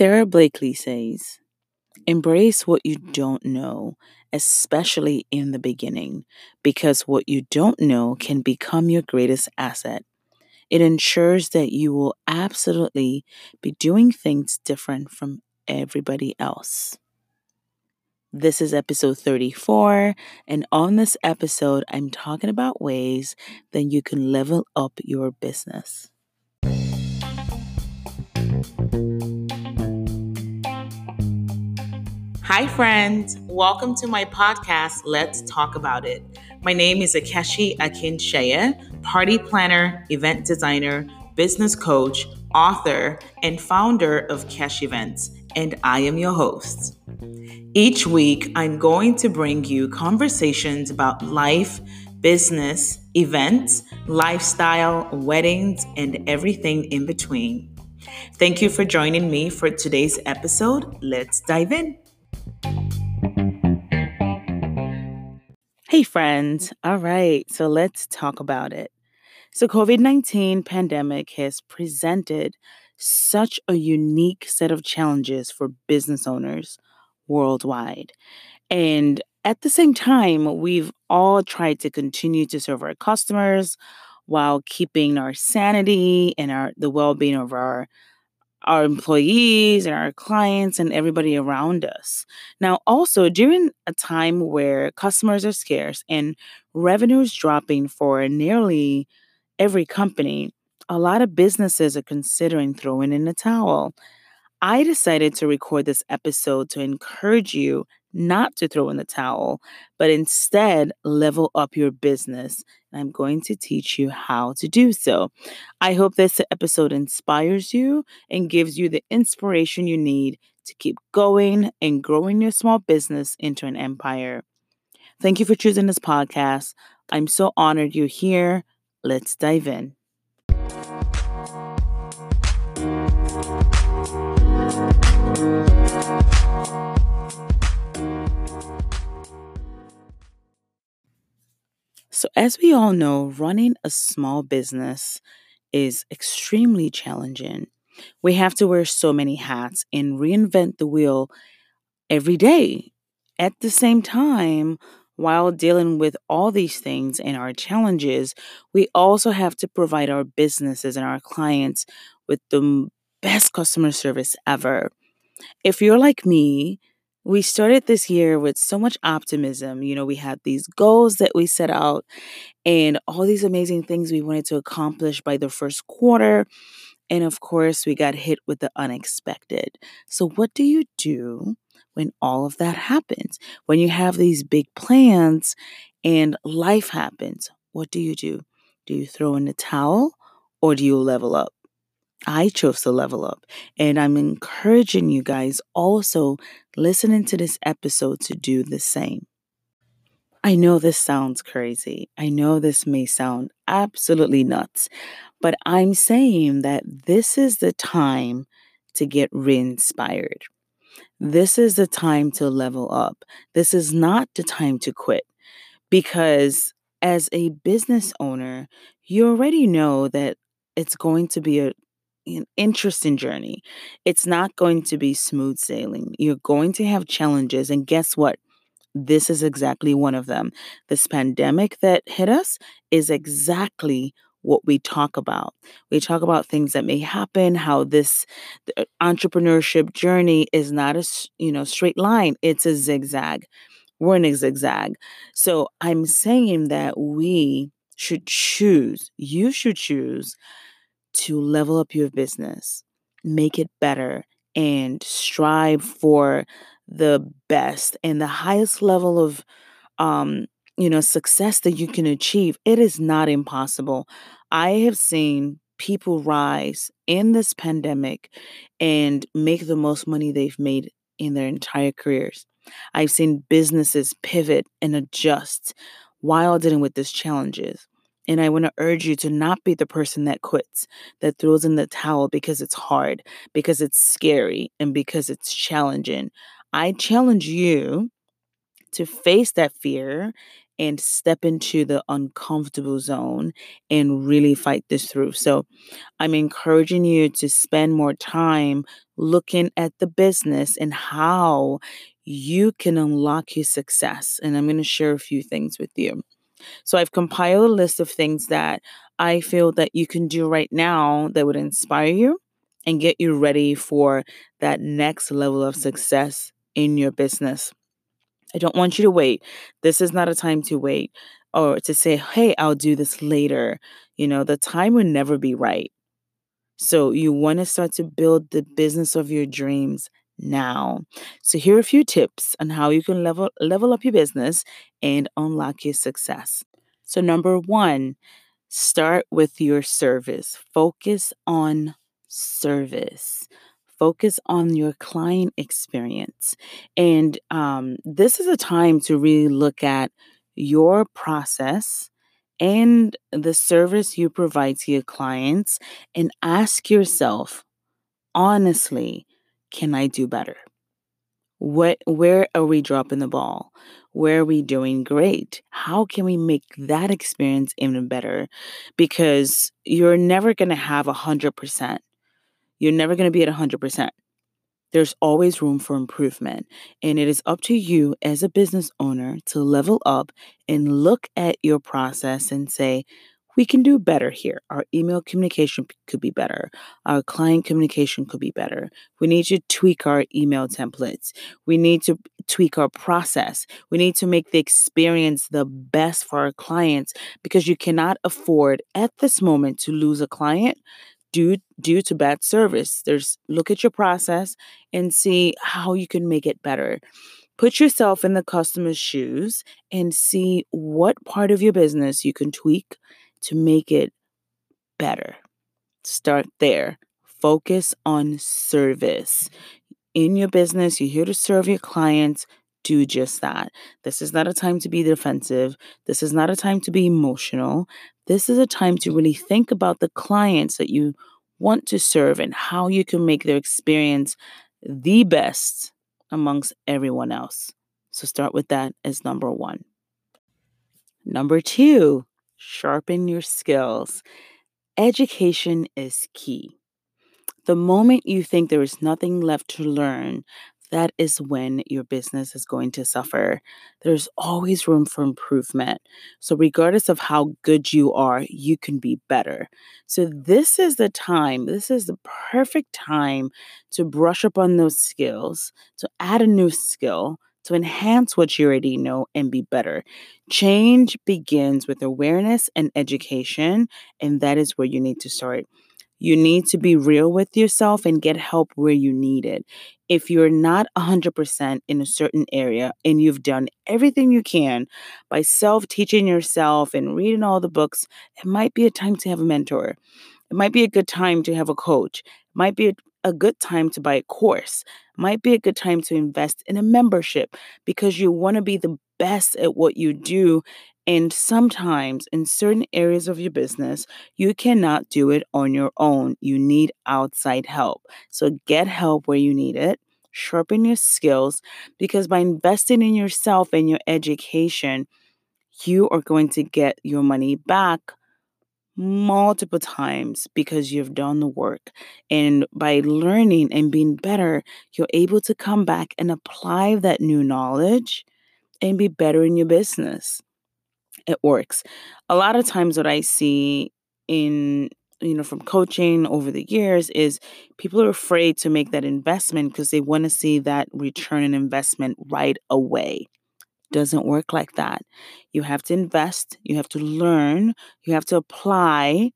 Sara Blakely says, Embrace what you don't know, especially in the beginning, because what you don't know can become your greatest asset. It ensures that you will absolutely be doing things different from everybody else. This is episode 34, and on this episode, I'm talking about ways that you can level up your business. Hi, friends. Welcome to my podcast, Let's Talk About It. My name is Akeshi Akinseye, party planner, event designer, business coach, author, and founder of Kesh Events, and I am your host. Each week, I'm going to bring you conversations about life, business, events, lifestyle, weddings, and everything in between. Thank you for joining me for today's episode. Let's dive in. Hey friends. All right, so let's talk about it. So COVID-19 pandemic has presented such a unique set of challenges for business owners worldwide. And at the same time, we've all tried to continue to serve our customers while keeping our sanity and our the well-being of our our employees and our clients and everybody around us. Now, also during a time where customers are scarce and revenue is dropping for nearly every company, a lot of businesses are considering throwing in the towel. I decided to record this episode to encourage you not to throw in the towel, but instead level up your business. And I'm going to teach you how to do so. I hope this episode inspires you and gives you the inspiration you need to keep going and growing your small business into an empire. Thank you for choosing this podcast. I'm so honored you're here. Let's dive in. So, as we all know, running a small business is extremely challenging. We have to wear so many hats and reinvent the wheel every day. At the same time, while dealing with all these things and our challenges, we also have to provide our businesses and our clients with the best customer service ever. If you're like me, we started this year with so much optimism. You know, we had these goals that we set out and all these amazing things we wanted to accomplish by the first quarter. And of course, we got hit with the unexpected. So, what do you do when all of that happens? When you have these big plans and life happens, what do you do? Do you throw in the towel or do you level up? I chose to level up. And I'm encouraging you guys also listening to this episode to do the same. I know this sounds crazy. I know this may sound absolutely nuts, but I'm saying that this is the time to get re inspired. This is the time to level up. This is not the time to quit because as a business owner, you already know that it's going to be a an interesting journey. It's not going to be smooth sailing. You're going to have challenges. And guess what? This is exactly one of them. This pandemic that hit us is exactly what we talk about. We talk about things that may happen, how this entrepreneurship journey is not a you know straight line. It's a zigzag. We're in a zigzag. So I'm saying that we should choose, you should choose to level up your business, make it better, and strive for the best and the highest level of um you know success that you can achieve it is not impossible. I have seen people rise in this pandemic and make the most money they've made in their entire careers. I've seen businesses pivot and adjust while dealing with these challenges and I want to urge you to not be the person that quits, that throws in the towel because it's hard, because it's scary, and because it's challenging. I challenge you to face that fear and step into the uncomfortable zone and really fight this through. So I'm encouraging you to spend more time looking at the business and how you can unlock your success. And I'm going to share a few things with you. So I've compiled a list of things that I feel that you can do right now that would inspire you and get you ready for that next level of success in your business. I don't want you to wait. This is not a time to wait or to say, hey, I'll do this later. You know, the time will never be right. So you want to start to build the business of your dreams now. So here are a few tips on how you can level level up your business and unlock your success. So number 1, start with your service. Focus on service. Focus on your client experience. And um, this is a time to really look at your process and the service you provide to your clients and ask yourself honestly, can I do better? What where are we dropping the ball? Where are we doing great? How can we make that experience even better? Because you're never going to have a 100%. You're never going to be at a 100%. There's always room for improvement. And it is up to you as a business owner to level up and look at your process and say, we can do better here. Our email communication could be better. Our client communication could be better. We need to tweak our email templates. We need to tweak our process. We need to make the experience the best for our clients because you cannot afford at this moment to lose a client due due to bad service. There's look at your process and see how you can make it better. Put yourself in the customer's shoes and see what part of your business you can tweak to make it better. Start there. Focus on service. In your business, you're here to serve your clients. Do just that. This is not a time to be defensive. This is not a time to be emotional. This is a time to really think about the clients that you want to serve and how you can make their experience the best amongst everyone else. So start with that as number one. Number two, sharpen your skills. Education is key. The moment you think there is nothing left to learn, that is when your business is going to suffer. There's always room for improvement. So, regardless of how good you are, you can be better. So, this is the time, this is the perfect time to brush up on those skills, to add a new skill, to enhance what you already know and be better. Change begins with awareness and education, and that is where you need to start. You need to be real with yourself and get help where you need it. If you're not 100% in a certain area and you've done everything you can by self teaching yourself and reading all the books, it might be a time to have a mentor. It might be a good time to have a coach. It might be a, a good time to buy a course. Might be a good time to invest in a membership because you want to be the best at what you do and sometimes in certain areas of your business, you cannot do it on your own. You need outside help. So get help where you need it. Sharpen your skills because by investing in yourself and your education, you are going to get your money back multiple times because you've done the work. And by learning and being better, you're able to come back and apply that new knowledge and be better in your business it works. A lot of times, what I see in you know from coaching over the years is people are afraid to make that investment because they want to see that return on investment right away doesn't work like that you have to invest you have to learn you have to apply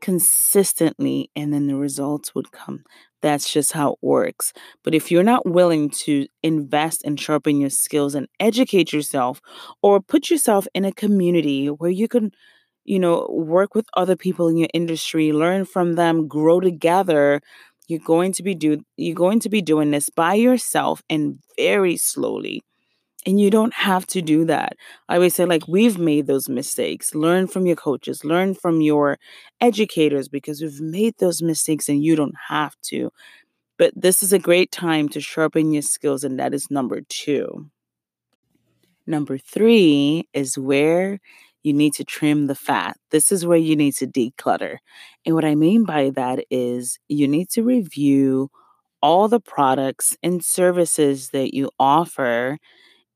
consistently and then the results would come that's just how it works. But if you're not willing to invest and sharpen your skills and educate yourself or put yourself in a community where you can, you know, work with other people in your industry, learn from them, grow together, you're going to be do you're going to be doing this by yourself and very slowly. And you don't have to do that. I always say, like, we've made those mistakes. Learn from your coaches, learn from your educators because we've made those mistakes and you don't have to. But this is a great time to sharpen your skills, and that is number two. Number three is where you need to trim the fat. This is where you need to declutter. And what I mean by that is you need to review all the products and services that you offer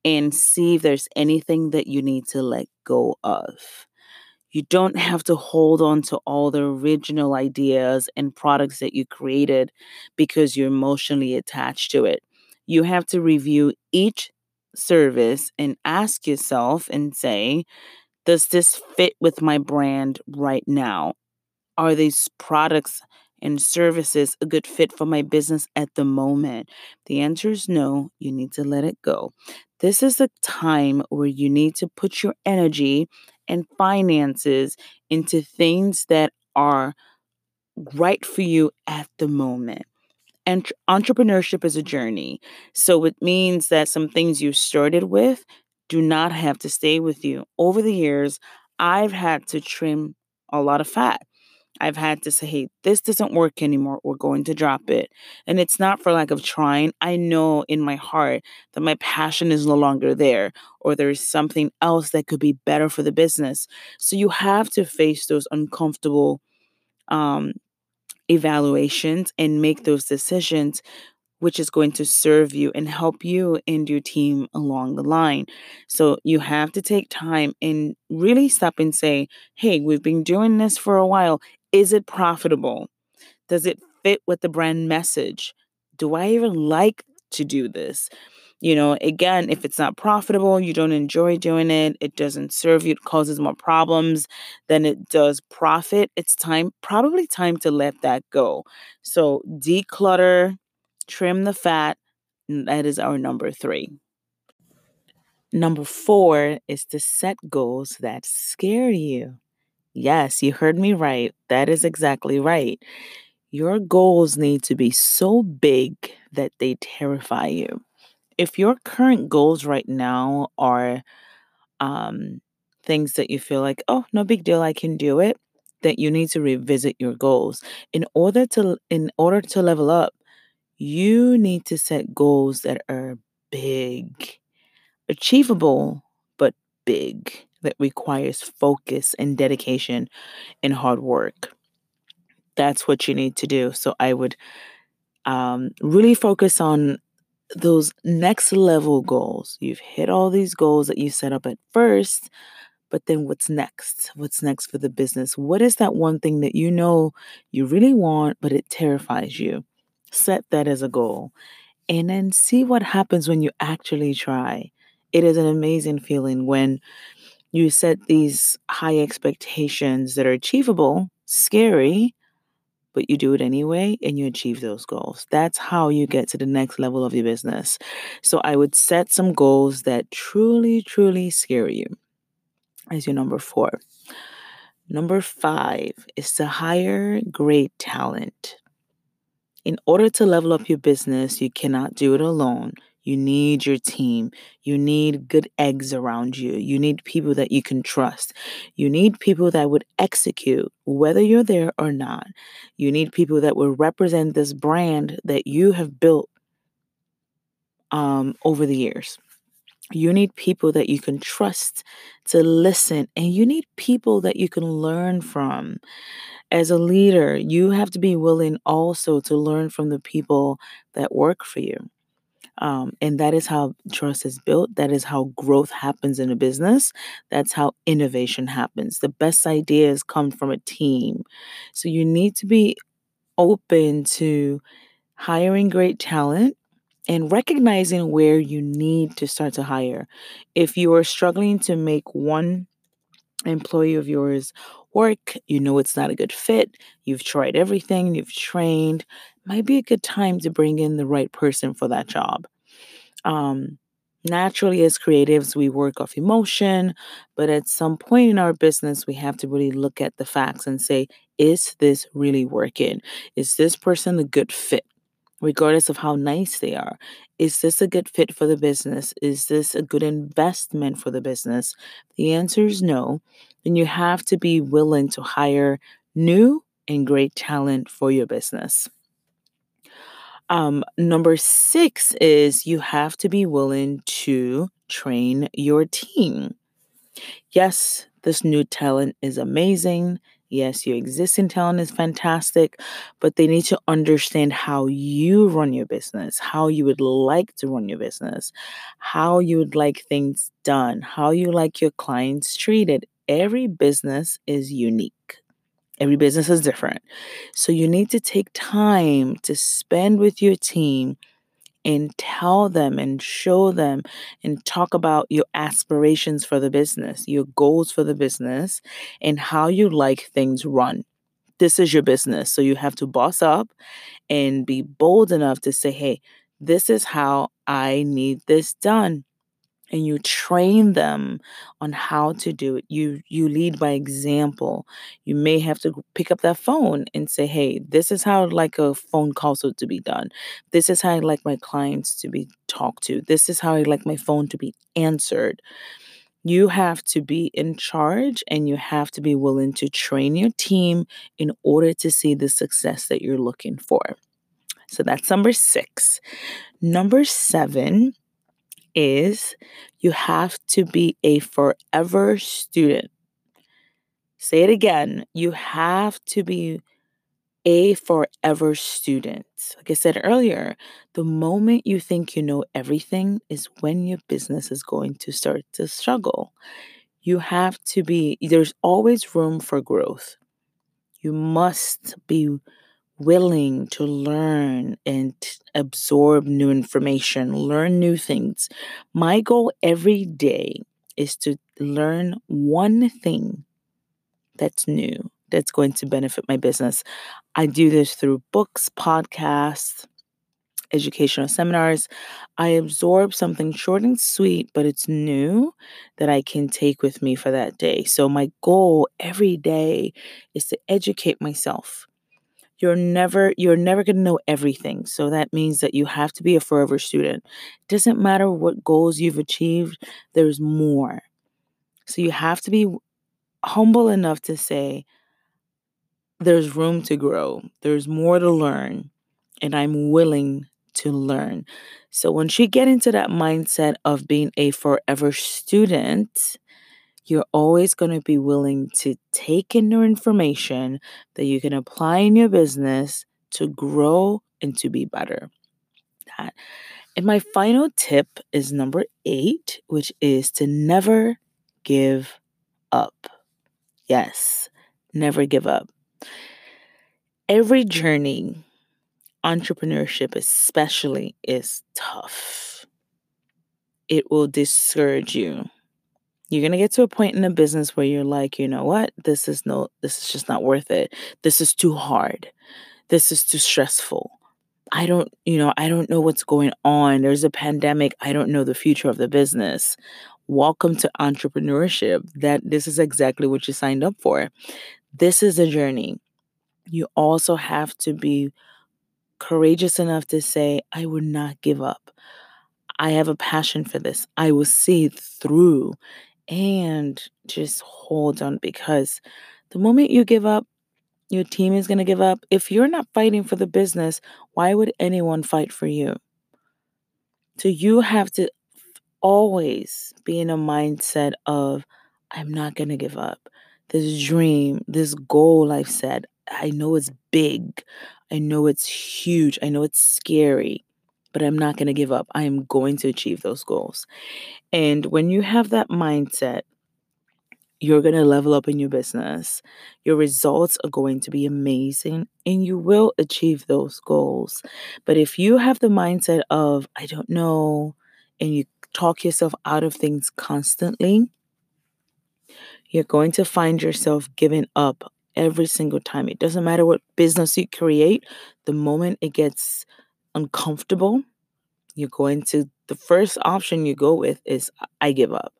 and see if there's anything that you need to let go of. You don't have to hold on to all the original ideas and products that you created because you're emotionally attached to it. You have to review each service and ask yourself and say, does this fit with my brand right now? Are these products and services a good fit for my business at the moment? The answer is no. You need to let it go. This is a time where you need to put your energy and finances into things that are right for you at the moment. And entrepreneurship is a journey. So it means that some things you started with do not have to stay with you. Over the years, I've had to trim a lot of fat. I've had to say, hey, this doesn't work anymore. We're going to drop it. And it's not for lack of trying. I know in my heart that my passion is no longer there, or there's something else that could be better for the business. So you have to face those uncomfortable um, evaluations and make those decisions which is going to serve you and help you and your team along the line. So you have to take time and really stop and say, hey, we've been doing this for a while. Is it profitable? Does it fit with the brand message? Do I even like to do this? You know, again, if it's not profitable, you don't enjoy doing it, it doesn't serve you, it causes more problems than it does profit, it's time, probably time to let that go. So declutter, trim the fat. That is our number three. Number four is to set goals that scare you. Yes, you heard me right. That is exactly right. Your goals need to be so big that they terrify you. If your current goals right now are um, things that you feel like, oh, no big deal, I can do it, that you need to revisit your goals. In order to in order to level up, you need to set goals that are big, achievable, but big, that requires focus and dedication and hard work. That's what you need to do. So I would um, really focus on those next level goals. You've hit all these goals that you set up at first, but then what's next? What's next for the business? What is that one thing that you know you really want, but it terrifies you? Set that as a goal and then see what happens when you actually try. It is an amazing feeling when you set these high expectations that are achievable, scary, but you do it anyway and you achieve those goals. That's how you get to the next level of your business. So I would set some goals that truly, truly scare you as your number four. Number five is to hire great talent in order to level up your business, you cannot do it alone. You need your team. You need good eggs around you. You need people that you can trust. You need people that would execute, whether you're there or not. You need people that will represent this brand that you have built um, over the years. You need people that you can trust to listen, and you need people that you can learn from as a leader, you have to be willing also to learn from the people that work for you. Um, and that is how trust is built. That is how growth happens in a business. That's how innovation happens. The best ideas come from a team. So you need to be open to hiring great talent and recognizing where you need to start to hire. If you are struggling to make one employee of yours work, you know it's not a good fit, you've tried everything, you've trained, might be a good time to bring in the right person for that job. Um, naturally, as creatives, we work off emotion, but at some point in our business, we have to really look at the facts and say, is this really working? Is this person a good fit? regardless of how nice they are. Is this a good fit for the business? Is this a good investment for the business? The answer is no. Then you have to be willing to hire new and great talent for your business. Um, number six is you have to be willing to train your team. Yes, this new talent is amazing. Yes, your existing talent is fantastic, but they need to understand how you run your business, how you would like to run your business, how you would like things done, how you like your clients treated. Every business is unique. Every business is different. So you need to take time to spend with your team and tell them and show them and talk about your aspirations for the business, your goals for the business, and how you like things run. This is your business. So you have to boss up and be bold enough to say, hey, this is how I need this done and you train them on how to do it. You you lead by example. You may have to pick up that phone and say hey this is how like a phone call so to be done. This is how i like my clients to be talked to. This is how i like my phone to be answered. You have to be in charge and you have to be willing to train your team in order to see the success that you're looking for. So that's number six. Number seven is you have to be a forever student. Say it again. You have to be a forever student. Like I said earlier, the moment you think you know everything is when your business is going to start to struggle. You have to be, there's always room for growth. You must be willing to learn and absorb new information, learn new things. My goal every day is to learn one thing that's new that's going to benefit my business. I do this through books, podcasts, educational seminars. I absorb something short and sweet, but it's new that I can take with me for that day. So, my goal every day is to educate myself you're never you're never going to know everything so that means that you have to be a forever student. It doesn't matter what goals you've achieved there's more. So you have to be humble enough to say there's room to grow. There's more to learn and i'm willing to learn. So once you get into that mindset of being a forever student you're always going to be willing to take in new information that you can apply in your business to grow and to be better. That. And my final tip is number eight, which is to never give up. Yes, never give up. Every journey, entrepreneurship especially, is tough. It will discourage you you're going to get to a point in a business where you're like, you know what? This is no this is just not worth it. This is too hard. This is too stressful. I don't, you know, I don't know what's going on. There's a pandemic. I don't know the future of the business. Welcome to entrepreneurship. That this is exactly what you signed up for. This is a journey. You also have to be courageous enough to say, I would not give up. I have a passion for this. I will see it through and just hold on because the moment you give up, your team is going to give up. If you're not fighting for the business, why would anyone fight for you? So you have to always be in a mindset of, I'm not going to give up. This dream, this goal I've set, I know it's big. I know it's huge. I know it's scary, but I'm not going to give up. I am going to achieve those goals. And when you have that mindset, you're going to level up in your business. Your results are going to be amazing and you will achieve those goals. But if you have the mindset of, I don't know, and you talk yourself out of things constantly, you're going to find yourself giving up every single time. It doesn't matter what business you create, the moment it gets uncomfortable, you're going to, the first option you go with is, I give up.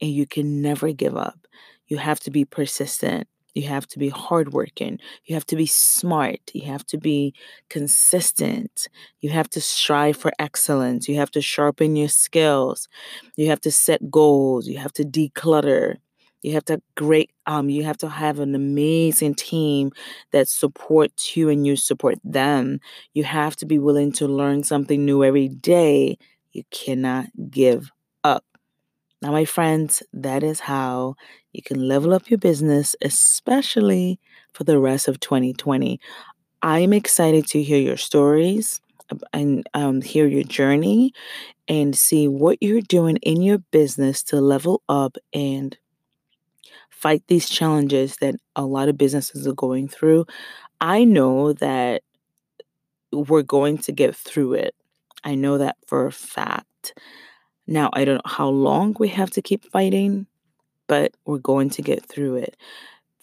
And you can never give up. You have to be persistent. You have to be hardworking. You have to be smart. You have to be consistent. You have to strive for excellence. You have to sharpen your skills. You have to set goals. You have to declutter. You have to great um you have to have an amazing team that supports you and you support them. You have to be willing to learn something new every day. You cannot give up. Now, my friends, that is how you can level up your business, especially for the rest of 2020. I'm excited to hear your stories and um, hear your journey and see what you're doing in your business to level up and fight these challenges that a lot of businesses are going through. I know that we're going to get through it. I know that for a fact. Now, I don't know how long we have to keep fighting, but we're going to get through it.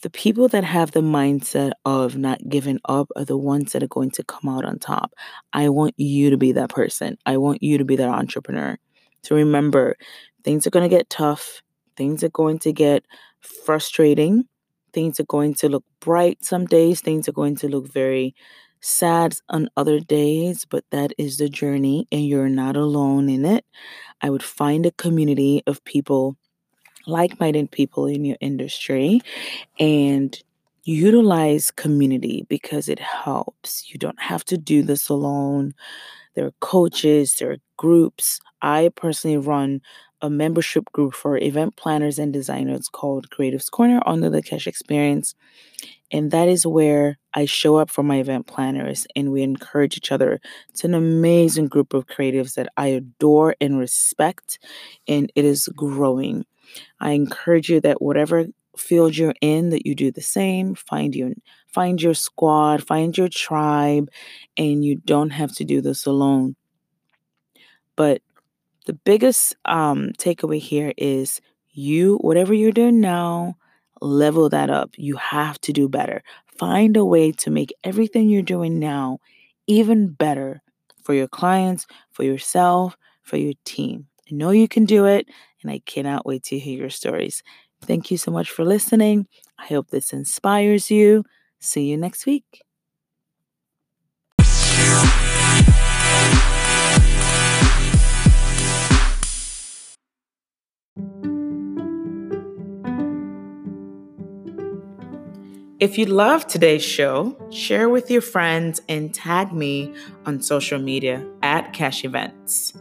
The people that have the mindset of not giving up are the ones that are going to come out on top. I want you to be that person. I want you to be that entrepreneur. To remember, things are going to get tough, things are going to get frustrating, things are going to look bright some days, things are going to look very sad on other days, but that is the journey and you're not alone in it. I would find a community of people, like minded people in your industry, and utilize community because it helps. You don't have to do this alone. There are coaches, there are groups. I personally run a membership group for event planners and designers called Creatives Corner under the Kesh Experience. And that is where I show up for my event planners and we encourage each other. It's an amazing group of creatives that I adore and respect, and it is growing. I encourage you that whatever field you're in, that you do the same. Find your find your squad, find your tribe, and you don't have to do this alone. But the biggest um, takeaway here is you, whatever you're doing now, level that up. You have to do better. Find a way to make everything you're doing now even better for your clients, for yourself, for your team. I know you can do it, and I cannot wait to hear your stories. Thank you so much for listening. I hope this inspires you. See you next week. If you love today's show, share with your friends and tag me on social media at Kesh Events.